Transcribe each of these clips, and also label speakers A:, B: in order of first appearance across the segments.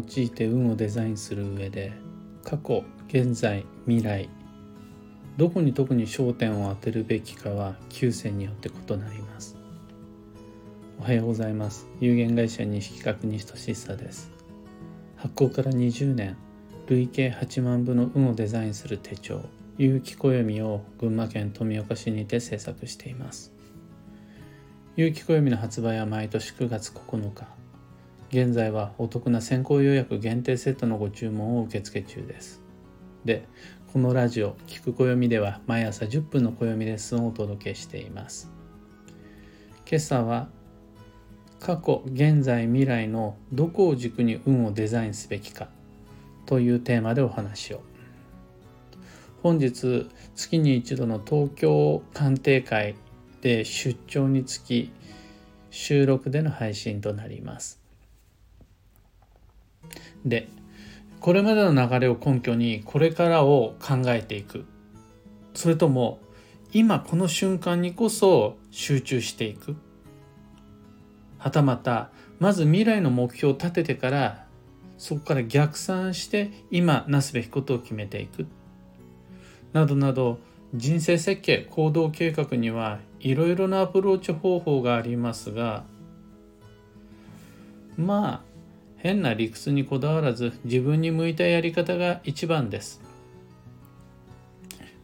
A: 用いて運をデザインする上で過去現在未来どこに特に焦点を当てるべきかは9選によって異なります。おはようございます。有限会社西企画西俊久です。発行から20年累計8万部の運をデザインする手帳有機暦を群馬県富岡市にて制作しています。有機暦の発売は毎年9月9日。現在はお得な先行予約限定セットのご注文を受付中です。でこのラジオ「聞く暦」では毎朝10分の暦レッスンをお届けしています。今朝は過去現在未来のどこを軸に運をデザインすべきかというテーマでお話を。本日月に一度の東京鑑定会で出張につき収録での配信となります。でこれまでの流れを根拠にこれからを考えていく。それとも今この瞬間にこそ集中していく。はたまたまず未来の目標を立ててからそこから逆算して今なすべきことを決めていく。などなど人生設計行動計画にはいろいろなアプローチ方法がありますがまあ変な理屈にこだわらず自分に向いたやり方が一番です。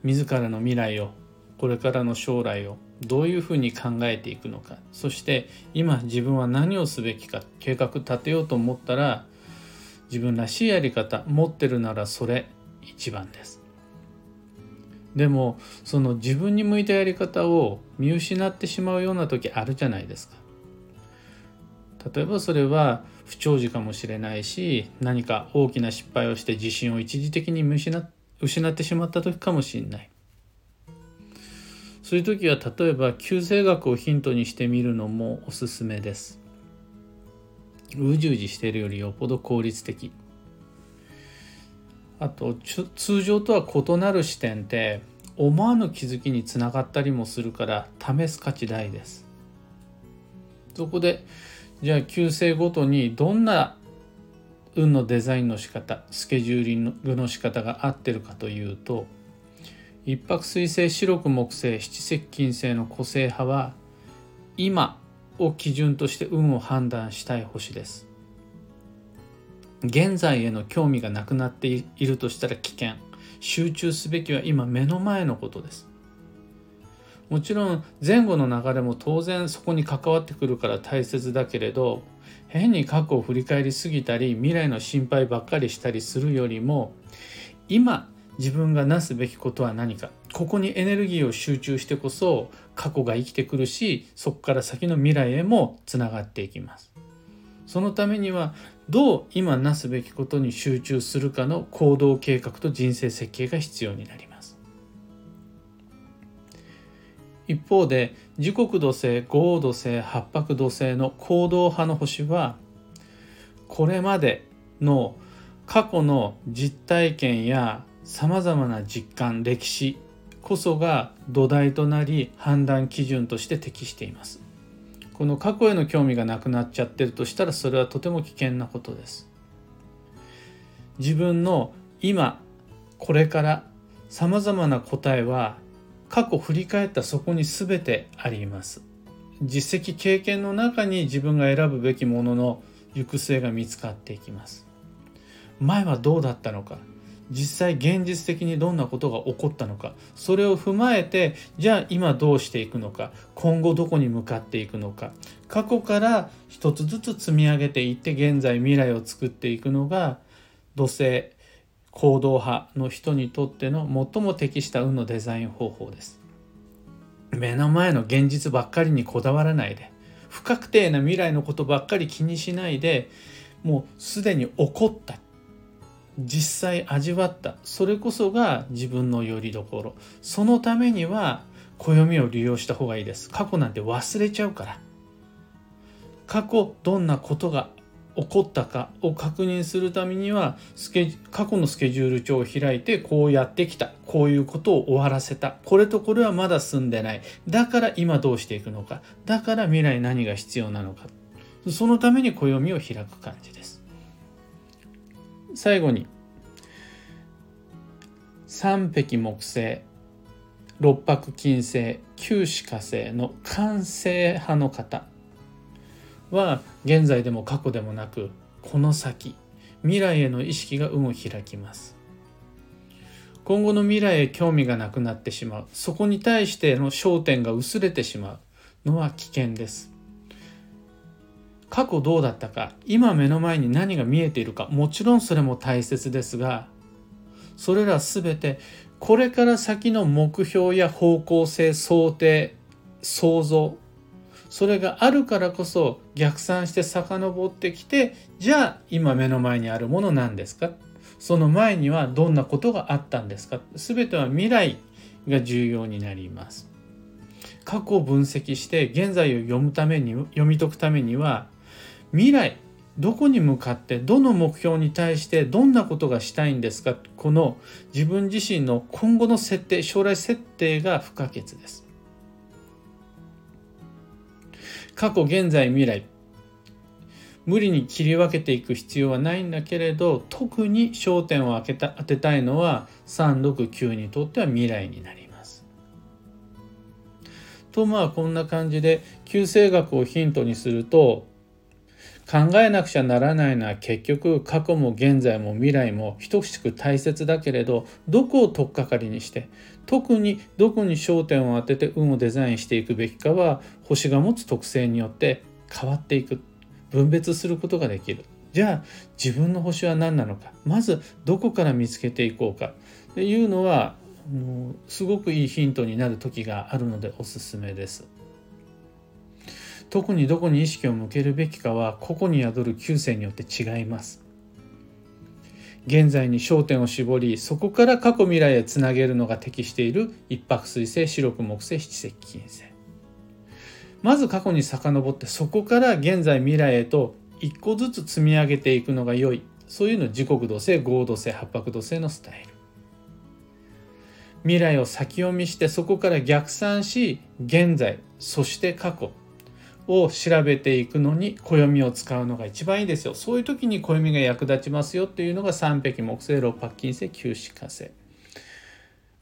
A: 自らの未来をこれからの将来をどういうふうに考えていくのか。そして今自分は何をすべきか計画立てようと思ったら自分らしいやり方持ってるならそれ一番です。でもその自分に向いたやり方を見失ってしまうような時あるじゃないですか。例えばそれは不長寿かもしれないし何か大きな失敗をして自信を一時的に失失ってしまった時かもしれない。そういう時は例えば旧世学をヒントにしてみるのもおすすめです。うじうじしているよりよっぽど効率的。あと通常とは異なる視点って思わぬ気づきにつながったりもするから試す価値大です。そこでじゃあ旧姓ごとにどんな運のデザインの仕方スケジューリングの仕方が合ってるかというと一泊水星白く木星七石金星の個性派は今を基準として運を判断したい星です。現在への興味がなくなっているとしたら危険。集中すべきは今目の前のことです。もちろん前後の流れも当然そこに関わってくるから大切だけれど変に過去を振り返りすぎたり未来の心配ばっかりしたりするよりも今自分がなすべきことは何か。ここにエネルギーを集中してこそ過去が生きてくるしそこから先の未来へもつながっていきます。そのためにはどう今なすべきことに集中するかの行動計画と人生設計が必要になります。一方で時刻土星豪土星八白土星の行動派の星はこれまでの過去の実体験やさまざまな実感歴史こそが土台となり判断基準として適しています。この過去への興味がなくなっちゃってるとしたらそれはとても危険なことです。自分の今これからさまざまな答えは過去振り返ったそこに全てあります。実績経験の中に自分が選ぶべきものの行く末が見つかっていきます。前はどうだったのか？実際現実的にどんなことが起こったのか？それを踏まえてじゃあ今どうしていくのか？今後どこに向かっていくのか？過去から一つずつ積み上げていって現在未来を作っていくのが土星行動派の人にとっての最も適した運のデザイン方法です。目の前の現実ばっかりにこだわらないで不確定な未来のことばっかり気にしないでもうすでに起こった実際味わったそれこそが自分の拠り所。そのためには暦を利用した方がいいです。過去なんて忘れちゃうから。過去どんなことが起こったかを確認するためにはスケ過去のスケジュール帳を開いてこうやってきた。こういうことを終わらせた。これとこれはまだ済んでない。だから今どうしていくのか。だから未来何が必要なのか。そのために暦を開く感じです。最後に三匹木星六白金星九死火星の完成派の方。は現在でも過去でもなくこの先未来への意識が運を開きます。今後の未来へ興味がなくなってしまう。そこに対しての焦点が薄れてしまう。のは危険です。過去どうだったか今目の前に何が見えているかもちろんそれも大切ですがそれら全てこれから先の目標や方向性想定想像それがあるからこそ逆算して遡ってきてじゃあ今目の前にあるもの何ですか？その前にはどんなことがあったんですか？全ては未来が重要になります。過去を分析して現在を読むために読み解くためには未来どこに向かってどの目標に対してどんなことがしたいんですか？この自分自身の今後の設定将来設定が不可欠です。過去現在未来無理に切り分けていく必要はないんだけれど特に焦点を当てた当てたいのは369にとっては未来になります。とまあこんな感じで旧星学をヒントにすると考えなくちゃならないのは結局過去も現在も未来も等しく大切だけれどどこを取っかかりにして特にどこに焦点を当てて運をデザインしていくべきかは星が持つ特性によって変わっていく分別することができる。じゃあ自分の星は何なのか。まずどこから見つけていこうか。っていうのはもうすごくいいヒントになる時があるのでおすすめです。特にどこに意識を向けるべきかは個々に宿る旧星によって違います。現在に焦点を絞りそこから過去未来へつなげるのが適している一泊水星白く木星七石金星。まず過去に遡ってそこから現在未来へと一個ずつ積み上げていくのが良い。そういうの時刻土星合土星八白土星のスタイル。未来を先読みしてそこから逆算し現在そして過去。を調べていくのに暦を使うのが一番いいですよそういう時に暦が役立ちますよっていうのが三匹木星六白金星九死火星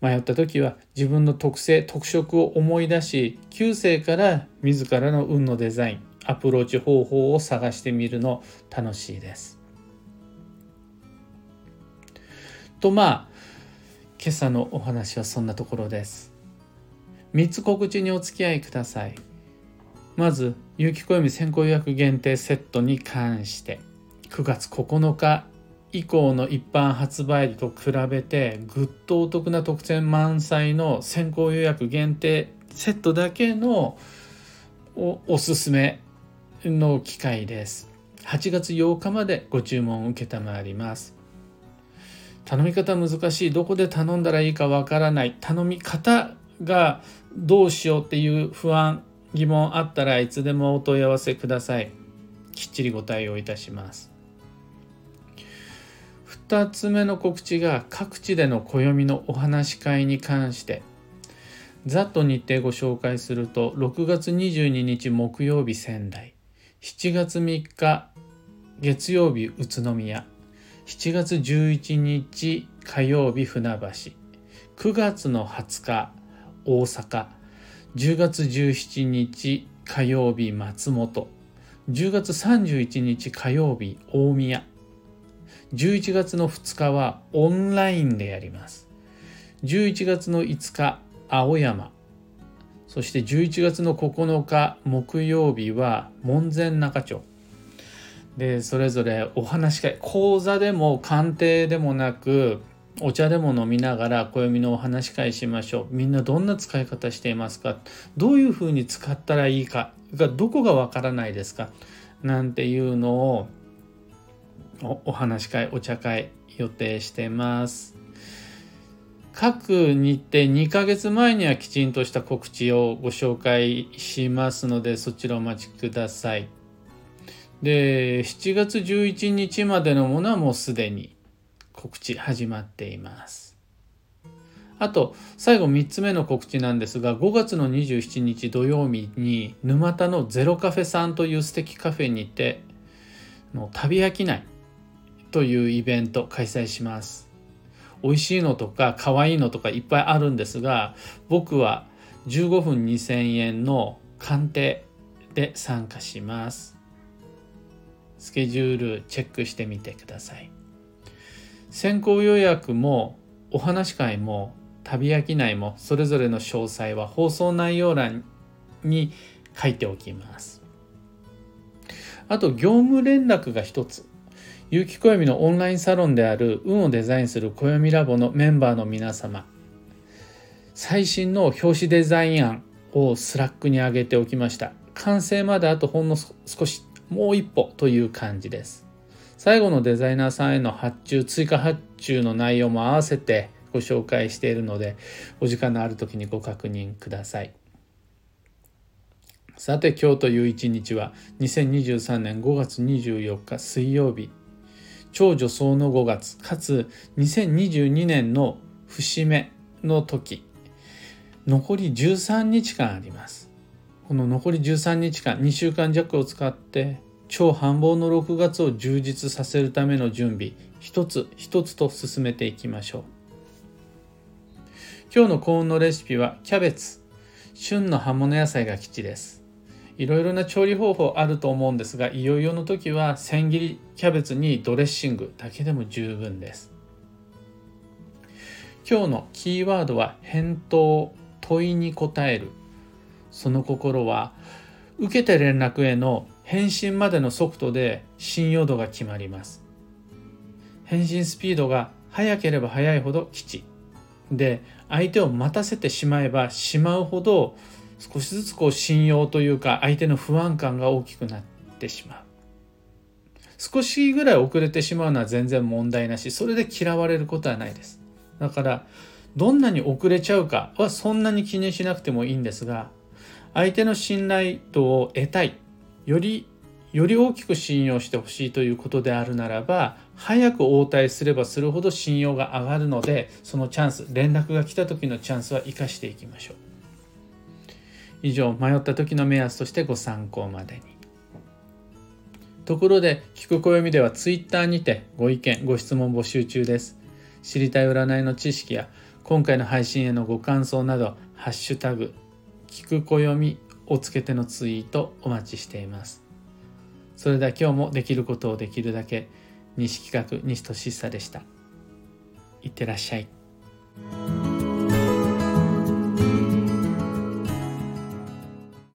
A: 迷った時は自分の特性特色を思い出し旧星から自らの運のデザインアプローチ方法を探してみるの楽しいです。とまあ今朝のお話はそんなところです。3つ告知にお付き合いください。まず有機暦先行予約限定セットに関して9月9日以降の一般発売日と比べてぐっとお得な特典満載の先行予約限定セットだけのおおすすめの機会です。8月8日までご注文を承ります。頼み方難しい。どこで頼んだらいいかわからない。頼み方がどうしようっていう不安疑問あったらいつでもお問い合わせください。きっちりご対応いたします。2つ目の告知が各地での暦のお話し会に関して。ざっと日程ご紹介すると6月22日木曜日仙台。7月3日月曜日宇都宮。7月11日火曜日船橋。9月の20日大阪。10月17日火曜日松本。10月31日火曜日大宮。11月の2日はオンラインでやります。11月の5日青山。そして11月の9日木曜日は門前仲町。でそれぞれお話し会講座でも鑑定でもなくお茶でも飲みながら暦のお話し会しましょう。みんなどんな使い方していますか？どういうふうに使ったらいいか？がどこがわからないですか？なんていうのをお話し会お茶会予定してます。各日程2ヶ月前にはきちんとした告知をご紹介しますのでそちらお待ちください。で7月11日までのものはもうすでに。告知始まっています。あと最後3つ目の告知なんですが5月の27日土曜日に沼田のゼロカフェさんという素敵カフェにての旅飽きないというイベント開催します。美味しいのとか可愛いのとかいっぱいあるんですが僕は15分2000円の鑑定で参加します。スケジュールチェックしてみてください。先行予約もお話し会も旅商いもそれぞれの詳細は放送内容欄に書いておきます。あと業務連絡が一つ。有機暦のオンラインサロンである運をデザインする暦ラボのメンバーの皆様。最新の表紙デザイン案を Slack に上げておきました。完成まであとほんの少しもう一歩という感じです。最後のデザイナーさんへの発注追加発注の内容も合わせてご紹介しているのでお時間のある時にご確認ください。さて今日という一日は2023年5月24日水曜日。超助走の5月。かつ2022年の節目の時。残り13日間あります。この残り13日間2週間弱を使って超繁忙の6月を充実させるための準備一つ一つと進めていきましょう。今日の幸運のレシピはキャベツ。旬の葉物野菜が基地です。いろいろな調理方法あると思うんですがいよいよの時は千切りキャベツにドレッシングだけでも十分です。今日のキーワードは返答問いに答える。その心は受けた連絡への返信までの速度で信用度が決まります。返信スピードが速ければ速いほど基地で相手を待たせてしまえばしまうほど少しずつこう信用というか相手の不安感が大きくなってしまう。少しぐらい遅れてしまうのは全然問題なし。それで嫌われることはないです。だからどんなに遅れちゃうかはそんなに気にしなくてもいいんですが相手の信頼度を得たい。よりより大きく信用してほしいということであるならば早く応対すればするほど信用が上がるのでそのチャンス連絡が来た時のチャンスは生かしていきましょう。以上迷った時の目安としてご参考までに。ところで聞く暦では Twitter にてご意見ご質問募集中です。知りたい占いの知識や今回の配信へのご感想などハッシュタグ聞く暦をつけてのツイートお待ちしています。それでは今日もできることをできるだけ西企画西俊久でした。いってらっしゃい。